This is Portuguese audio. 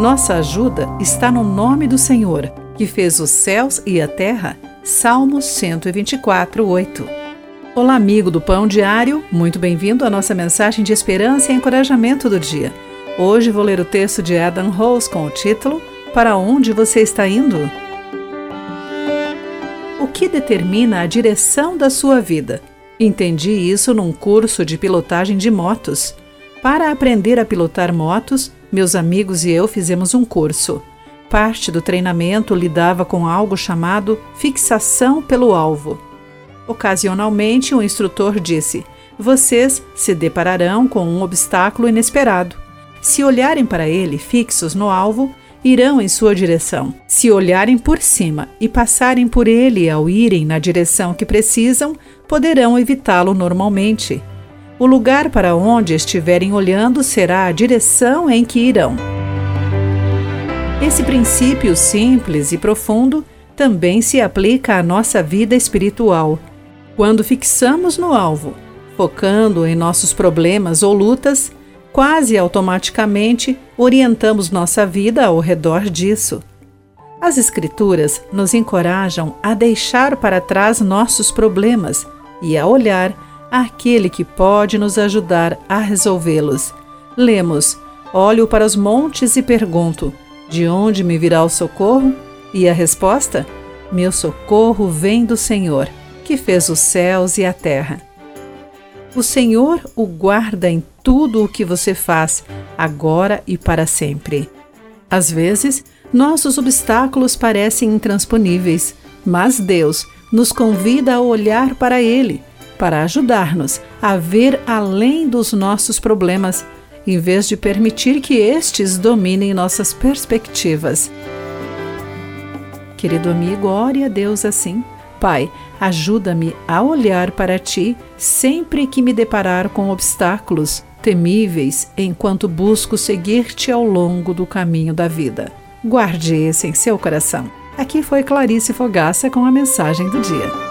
Nossa ajuda está no nome do Senhor, que fez os céus e a terra. Salmos 124, 8. Olá, amigo do Pão Diário, muito bem-vindo à nossa mensagem de esperança e encorajamento do dia. Hoje vou ler o texto de Adam Rose com o título Para onde você está indo? O que determina a direção da sua vida? Entendi isso num curso de pilotagem de motos. Para aprender a pilotar motos, meus amigos e eu fizemos um curso. Parte do treinamento lidava com algo chamado fixação pelo alvo. Ocasionalmente, o instrutor disse: Vocês se depararão com um obstáculo inesperado. Se olharem para ele fixos no alvo, irão em sua direção. Se olharem por cima e passarem por ele ao irem na direção que precisam, poderão evitá-lo normalmente. O lugar para onde estiverem olhando será a direção em que irão. Esse princípio simples e profundo também se aplica à nossa vida espiritual. Quando fixamos no alvo, focando em nossos problemas ou lutas, quase automaticamente orientamos nossa vida ao redor disso. As Escrituras nos encorajam a deixar para trás nossos problemas e a olhar aquele que pode nos ajudar a resolvê-los. Lemos: Olho para os montes e pergunto: De onde me virá o socorro? E a resposta: Meu socorro vem do Senhor, que fez os céus e a terra. O Senhor o guarda em tudo o que você faz, agora e para sempre. Às vezes, nossos obstáculos parecem intransponíveis, mas Deus nos convida a olhar para Ele para ajudar-nos a ver além dos nossos problemas, em vez de permitir que estes dominem nossas perspectivas. Querido amigo, ore a Deus assim. Pai, ajuda-me a olhar para ti sempre que me deparar com obstáculos temíveis enquanto busco seguir-te ao longo do caminho da vida. Guarde esse em seu coração. Aqui foi Clarice Fogaça com a mensagem do dia.